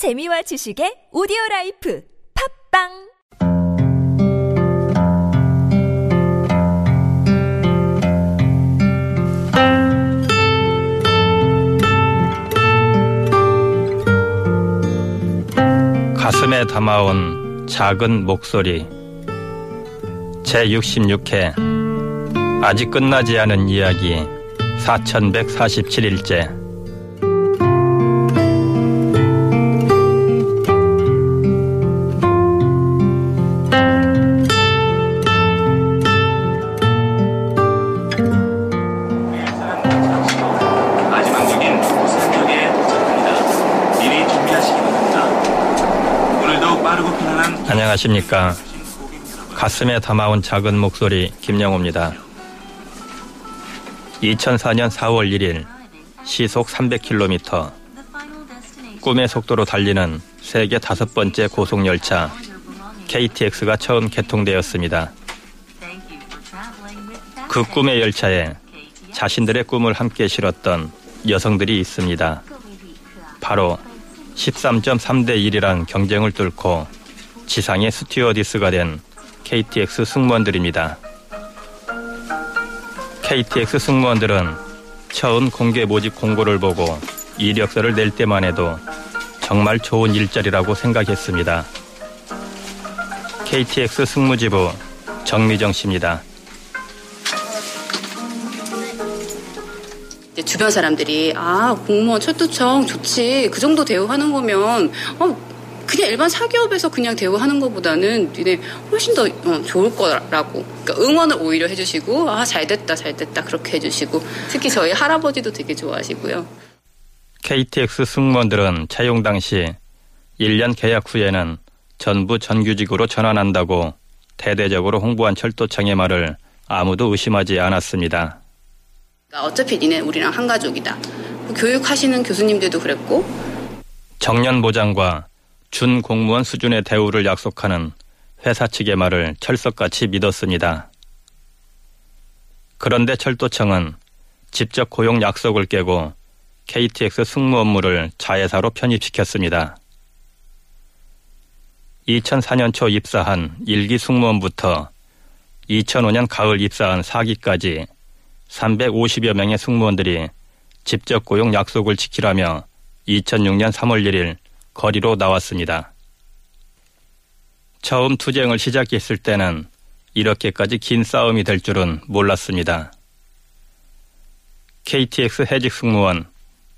재미와 지식의 오디오 라이프 팝빵! 가슴에 담아온 작은 목소리. 제66회 아직 끝나지 않은 이야기 4147일째 안녕하십니까 가슴에 담아온 작은 목소리 김영호입니다 2004년 4월 1일 시속 300km 꿈의 속도로 달리는 세계 다섯 번째 고속열차 KTX가 처음 개통되었습니다. 그 꿈의 열차에 자신들의 꿈을 함께 실었던 여성들이 있습니다. 바로 13.3대 1이란 경쟁을 뚫고 지상의 스튜어디스가 된 KTX 승무원들입니다. KTX 승무원들은 처음 공개 모집 공고를 보고 이력서를 낼 때만 해도 정말 좋은 일자리라고 생각했습니다. KTX 승무지부 정미정 씨입니다. 주변 사람들이 아 공무원 철도청 좋지 그 정도 대우하는 거면 어 그냥 일반 사기업에서 그냥 대우하는 것보다는 니네 훨씬 더 어, 좋을 거라고 그러니까 응원을 오히려 해주시고 아 잘됐다 잘됐다 그렇게 해주시고 특히 저희 할아버지도 되게 좋아하시고요. KTX 승무원들은 채용 당시 1년 계약 후에는 전부 정규직으로 전환한다고 대대적으로 홍보한 철도청의 말을 아무도 의심하지 않았습니다. 그러니까 어차피 니네 우리랑 한 가족이다. 교육하시는 교수님들도 그랬고 정년 보장과 준 공무원 수준의 대우를 약속하는 회사 측의 말을 철석같이 믿었습니다. 그런데 철도청은 직접 고용 약속을 깨고 KTX 승무 업무를 자회사로 편입시켰습니다. 2004년 초 입사한 1기 승무원부터 2005년 가을 입사한 4기까지 350여 명의 승무원들이 직접 고용 약속을 지키라며 2006년 3월 1일 거리로 나왔습니다. 처음 투쟁을 시작했을 때는 이렇게까지 긴 싸움이 될 줄은 몰랐습니다. KTX 해직 승무원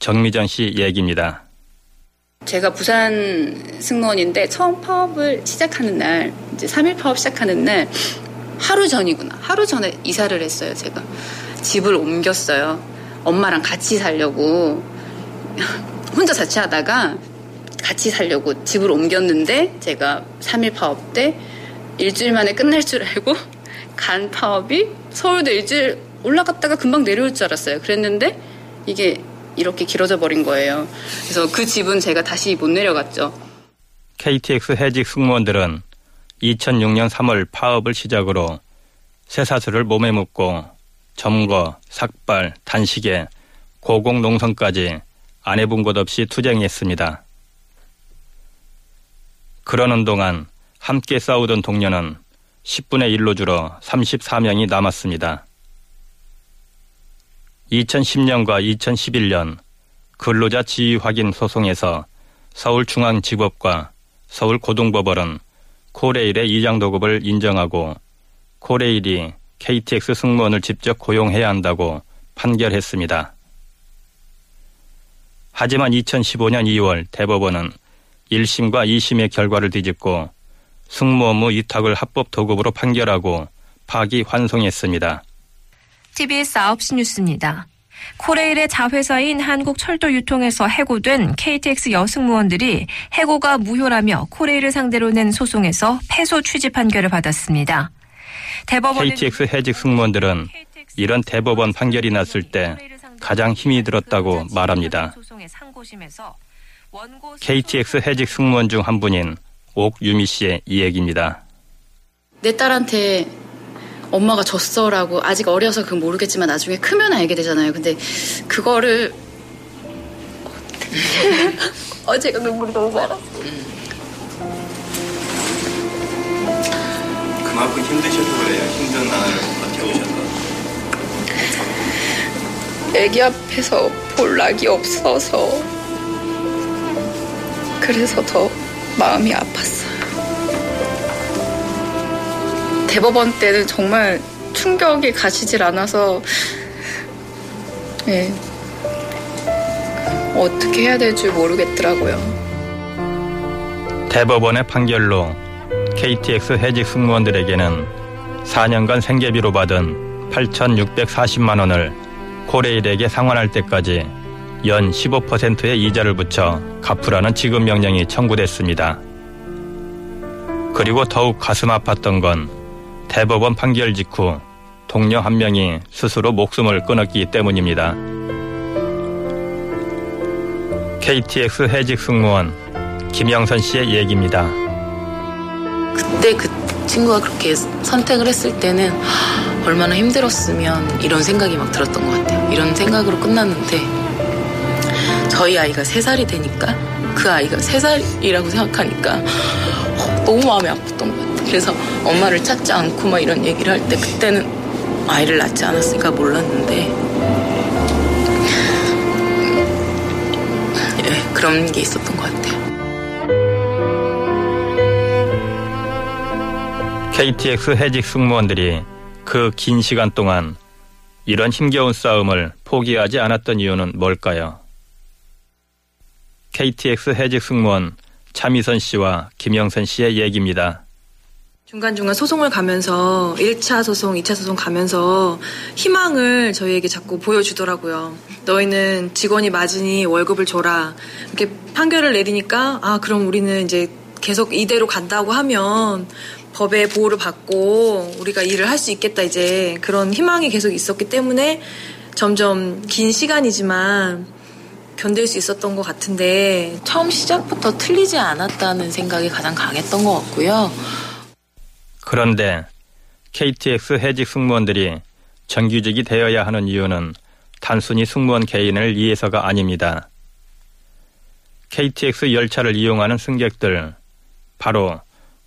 정미전 씨 얘기입니다. 제가 부산 승무원인데 처음 파업을 시작하는 날 이제 3일 파업 시작하는 날 하루 전이구나 하루 전에 이사를 했어요 제가 집을 옮겼어요 엄마랑 같이 살려고 혼자 자취하다가 같이 살려고 집을 옮겼는데 제가 3일 파업 때 일주일 만에 끝날 줄 알고 간 파업이 서울도 일주일 올라갔다가 금방 내려올 줄 알았어요. 그랬는데 이게 이렇게 길어져 버린 거예요. 그래서 그 집은 제가 다시 못 내려갔죠. KTX 해직 승무원들은 2006년 3월 파업을 시작으로 쇠사슬을 몸에 묶고 점거, 삭발, 단식에 고공농성까지 안 해본 것 없이 투쟁했습니다. 그러는 동안 함께 싸우던 동료는 10분의 1로 줄어 34명이 남았습니다. 2010년과 2011년 근로자 지위 확인 소송에서 서울중앙지법과 서울고등법원은 코레일의 이장 도급을 인정하고 코레일이 KTX 승무원을 직접 고용해야 한다고 판결했습니다. 하지만 2015년 2월 대법원은 1심과 2심의 결과를 뒤집고 승무 업무 위탁을 합법 도급으로 판결하고 파기 환송했습니다. TBS 9시 뉴스입니다. 코레일의 자회사인 한국철도유통에서 해고된 KTX 여승무원들이 해고가 무효라며 코레일을 상대로 낸 소송에서 패소 취지 판결을 받았습니다. 대법원 KTX 해직 승무원들은 이런 대법원 판결이 났을 때 가장 힘이 들었다고 말합니다. KTX 해직 승무원 중 한 분인 옥유미 씨의 이야기입니다. 내 딸한테 엄마가 졌어라고 아직 어려서 그건 모르겠지만 나중에 크면 알게 되잖아요. 근데 그거를 어, 제가 눈물이 너무 많았어요. 그만큼 힘드셔서 그래요. 힘든 날을 버텨오셔서. 애기 앞에서 볼 낙이 없어서 그래서 더 마음이 아팠어요. 대법원 때는 정말 충격이 가시질 않아서 예. 어떻게 해야 될지 모르겠더라고요. 대법원의 판결로 KTX 해직 승무원들에게는 4년간 생계비로 받은 8,640만 원을 코레일에게 상환할 때까지 연 15%의 이자를 붙여 갚으라는 지급 명령이 청구됐습니다. 그리고 더욱 가슴 아팠던 건 대법원 판결 직후 동료 한 명이 스스로 목숨을 끊었기 때문입니다. KTX 해직 승무원 김영선 씨의 얘기입니다. 그때 그 친구가 그렇게 선택을 했을 때는 하, 얼마나 힘들었으면 이런 생각이 막 들었던 것 같아요. 이런 생각으로 끝났는데 저희 아이가 3살이 되니까 그 아이가 3살이라고 생각하니까 어, 너무 마음이 아팠던 것 같아요. 그래서 엄마를 찾지 않고 막 이런 얘기를 할 때 그때는 아이를 낳지 않았으니까 몰랐는데 예, 그런 게 있었던 것 같아요. KTX 해직 승무원들이 그 긴 시간 동안 이런 힘겨운 싸움을 포기하지 않았던 이유는 뭘까요? KTX 해직 승무원 차미선 씨와 김영선 씨의 얘기입니다. 중간중간 소송을 가면서 1차 소송, 2차 소송 가면서 희망을 저희에게 자꾸 보여주더라고요. 너희는 직원이 맞으니 월급을 줘라. 이렇게 판결을 내리니까 아 그럼 우리는 이제 계속 이대로 간다고 하면 법의 보호를 받고 우리가 일을 할 수 있겠다 이제 그런 희망이 계속 있었기 때문에 점점 긴 시간이지만 견딜 수 있었던 것 같은데 처음 시작부터 틀리지 않았다는 생각이 가장 강했던 것 같고요. 그런데 KTX 해직 승무원들이 정규직이 되어야 하는 이유는 단순히 승무원 개인을 위해서가 아닙니다. KTX 열차를 이용하는 승객들, 바로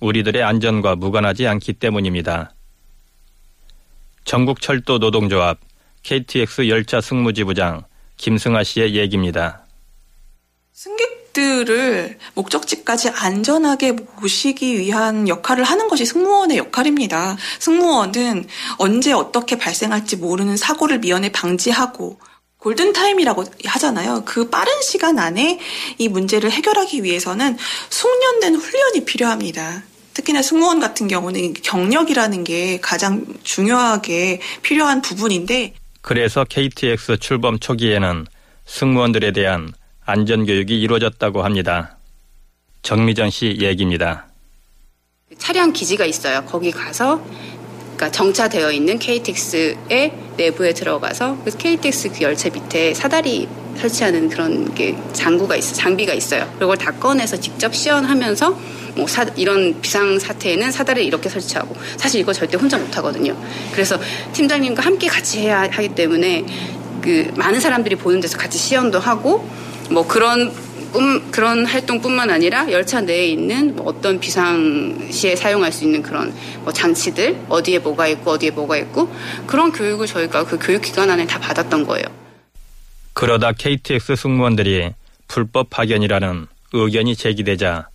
우리들의 안전과 무관하지 않기 때문입니다. 전국철도 노동조합 KTX 열차 승무지부장 김승아 씨의 얘기입니다. 승객들을 목적지까지 안전하게 모시기 위한 역할을 하는 것이 승무원의 역할입니다. 승무원은 언제 어떻게 발생할지 모르는 사고를 미연에 방지하고 골든타임이라고 하잖아요. 그 빠른 시간 안에 이 문제를 해결하기 위해서는 숙련된 훈련이 필요합니다. 특히나 승무원 같은 경우는 경력이라는 게 가장 중요하게 필요한 부분인데 그래서 KTX 출범 초기에는 승무원들에 대한 안전교육이 이루어졌다고 합니다. 정미정 씨 얘기입니다. 차량 기지가 있어요. 거기 가서 그러니까 정차되어 있는 KTX의 내부에 들어가서 그 KTX 그 열차 밑에 사다리 설치하는 그런 게 장구가 있어 장비가 있어요. 그걸 다 꺼내서 직접 시연하면서 뭐 사, 이런 비상 사태에는 사다리를 이렇게 설치하고 사실 이거 절대 혼자 못 하거든요. 그래서 팀장님과 함께 같이 해야 하기 때문에 그 많은 사람들이 보는 데서 같이 시연도 하고 뭐 그런 뿐, 그런 활동뿐만 아니라 열차 내에 있는 뭐 어떤 비상시에 사용할 수 있는 그런 뭐 장치들 어디에 뭐가 있고 어디에 뭐가 있고 그런 교육을 저희가 그 교육기관 안에 다 받았던 거예요. 그러다 KTX 승무원들이 불법 파견이라는 의견이 제기되자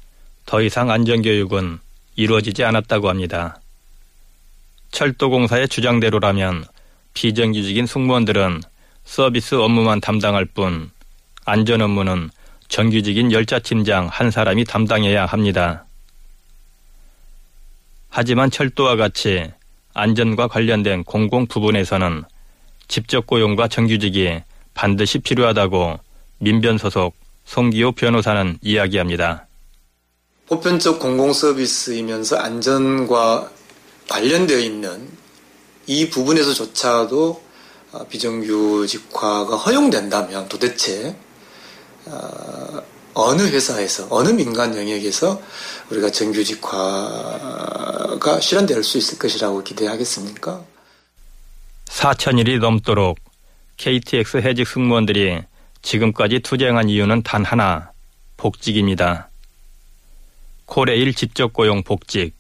더 이상 안전교육은 이루어지지 않았다고 합니다. 철도공사의 주장대로라면 비정규직인 승무원들은 서비스 업무만 담당할 뿐 안전 업무는 정규직인 열차팀장 한 사람이 담당해야 합니다. 하지만 철도와 같이 안전과 관련된 공공 부분에서는 직접 고용과 정규직이 반드시 필요하다고 민변 소속 송기호 변호사는 이야기합니다. 보편적 공공 서비스이면서 안전과 관련되어 있는 이 부분에서조차도 비정규직화가 허용된다면 도대체 어느 회사에서 어느 민간 영역에서 우리가 정규직화가 실현될 수 있을 것이라고 기대하겠습니까? 4천일이 넘도록 KTX 해직 승무원들이 지금까지 투쟁한 이유는 단 하나, 복직입니다. 코레일 직접 고용 복직.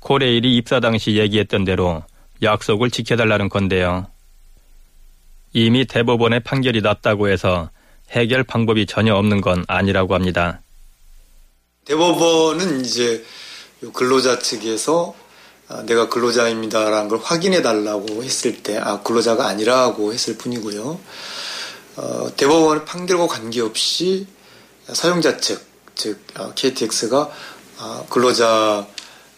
코레일이 입사 당시 얘기했던 대로 약속을 지켜달라는 건데요. 이미 대법원의 판결이 났다고 해서 해결 방법이 전혀 없는 건 아니라고 합니다. 대법원은 이제 근로자 측에서 아, 내가 근로자입니다라는 걸 확인해 달라고 했을 때, 아, 근로자가 아니라고 했을 뿐이고요. 어, 대법원 판결과 관계없이 사용자 측, 즉, 어, KTX가 어, 근로자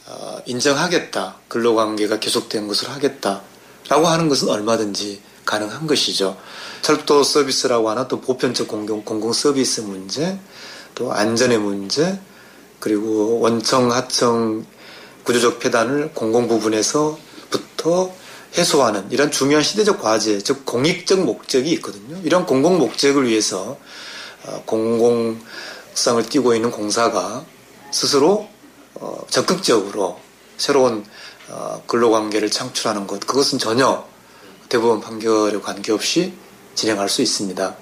어, 인정하겠다, 근로관계가 계속된 것을 하겠다 라고 하는 것은 얼마든지 가능한 것이죠. 철도 서비스라고 하나 또 보편적 공공, 공공 서비스 문제, 또 안전의 문제, 그리고 원청, 하청 구조적 폐단을 공공 부분에서부터 해소하는 이런 중요한 시대적 과제, 즉 공익적 목적이 있거든요. 이런 공공 목적을 위해서 어, 공공성을 띠고 있는 공사가 스스로 어, 적극적으로 새로운 어, 근로관계를 창출하는 것, 그것은 전혀 대법원 판결에 관계없이 진행할 수 있습니다.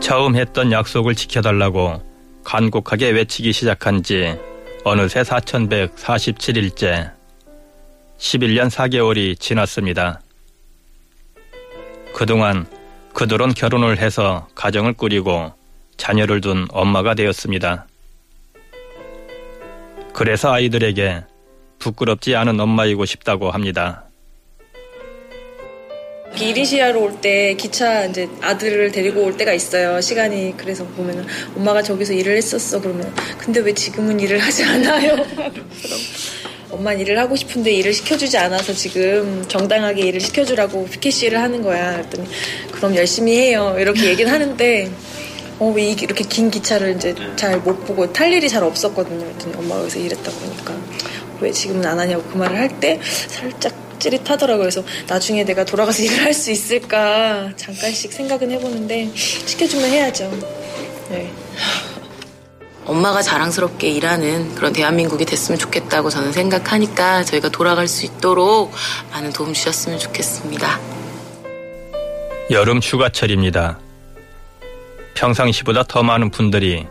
처음 했던 약속을 지켜달라고 간곡하게 외치기 시작한 지 어느새 4147일째 11년 4개월이 지났습니다. 그동안 그들은 결혼을 해서 가정을 꾸리고 자녀를 둔 엄마가 되었습니다. 그래서 아이들에게 부끄럽지 않은 엄마이고 싶다고 합니다. 이리시아로 올 때 기차 이제 아들을 데리고 올 때가 있어요. 시간이 그래서 보면은 엄마가 저기서 일을 했었어 그러면 근데 왜 지금은 일을 하지 않아요? 엄마는 일을 하고 싶은데 일을 시켜주지 않아서 지금 정당하게 일을 시켜주라고 피켓시를 하는 거야. 그랬더니 그럼 열심히 해요. 이렇게 얘기는 하는데 어, 왜 이렇게 긴 기차를 이제 잘 못 보고 탈 일이 잘 없었거든요. 그랬더니 엄마가 여기서 일했다고 하니까 왜 지금은 안 하냐고 그 말을 할 때 살짝 찌릿하더라고요. 그래서 나중에 내가 돌아가서 일을 할 수 있을까 잠깐씩 생각은 해보는데 시켜주면 해야죠. 네. 엄마가 자랑스럽게 일하는 그런 대한민국이 됐으면 좋겠다고 저는 생각하니까 저희가 돌아갈 수 있도록 많은 도움 주셨으면 좋겠습니다. 여름 휴가철입니다. 평상시보다 더 많은 분들이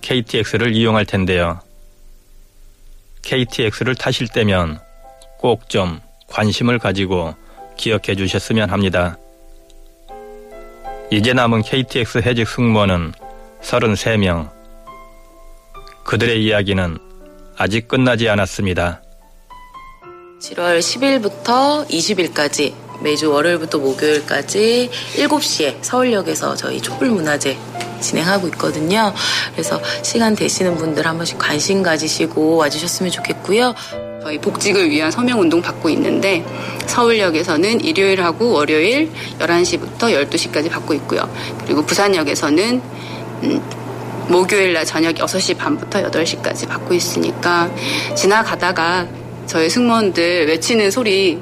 KTX를 이용할 텐데요. KTX를 타실 때면 꼭 좀 관심을 가지고 기억해 주셨으면 합니다. 이제 남은 KTX 해직 승무원은 33명. 그들의 이야기는 아직 끝나지 않았습니다. 7월 10일부터 20일까지 매주 월요일부터 목요일까지 7시에 서울역에서 저희 촛불문화제 진행하고 있거든요. 그래서 시간 되시는 분들 한 번씩 관심 가지시고 와주셨으면 좋겠고요. 저희 복직을 위한 서명운동 받고 있는데 서울역에서는 일요일하고 월요일 11시부터 12시까지 받고 있고요. 그리고 부산역에서는 음, 목요일 날 저녁 6시 반부터 8시까지 받고 있으니까 지나가다가 저희 승무원들 외치는 소리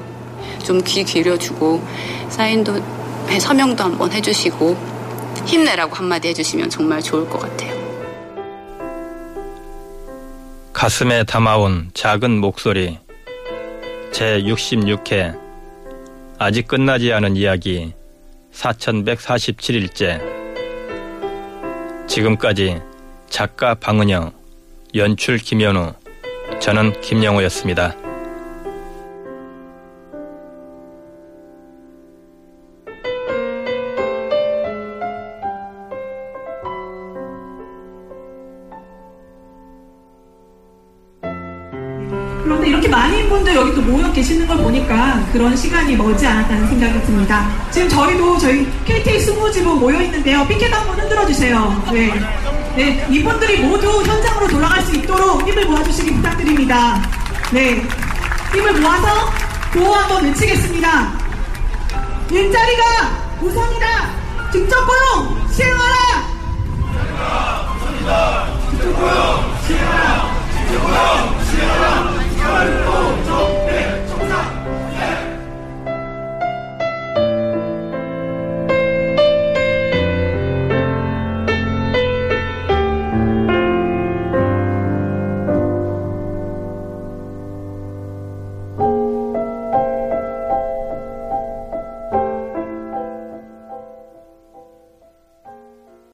좀 귀 기울여주고 사인도 서명도 한번 해주시고 힘내라고 한마디 해주시면 정말 좋을 것 같아요. 가슴에 담아온 작은 목소리 제 66회 아직 끝나지 않은 이야기 4147일째 지금까지 작가 방은영 연출 김현우 저는 김영호였습니다. 그런데 이렇게 많은 분들 여기 또 모여 계시는 걸 보니까 그런 시간이 머지 않았다는 생각이 듭니다. 지금 저희도 저희 KT 스무집은 모여 있는데요. 삐켓 한번 흔들어 주세요. 네. 네, 이분들이 모두 현장으로 돌아갈 수 있도록 힘을 모아주시기 부탁드립니다. 네, 힘을 모아서 보호 한번 외치겠습니다. 일자리가 우선이다. 중점고용 시행하라. 일자리가 고용!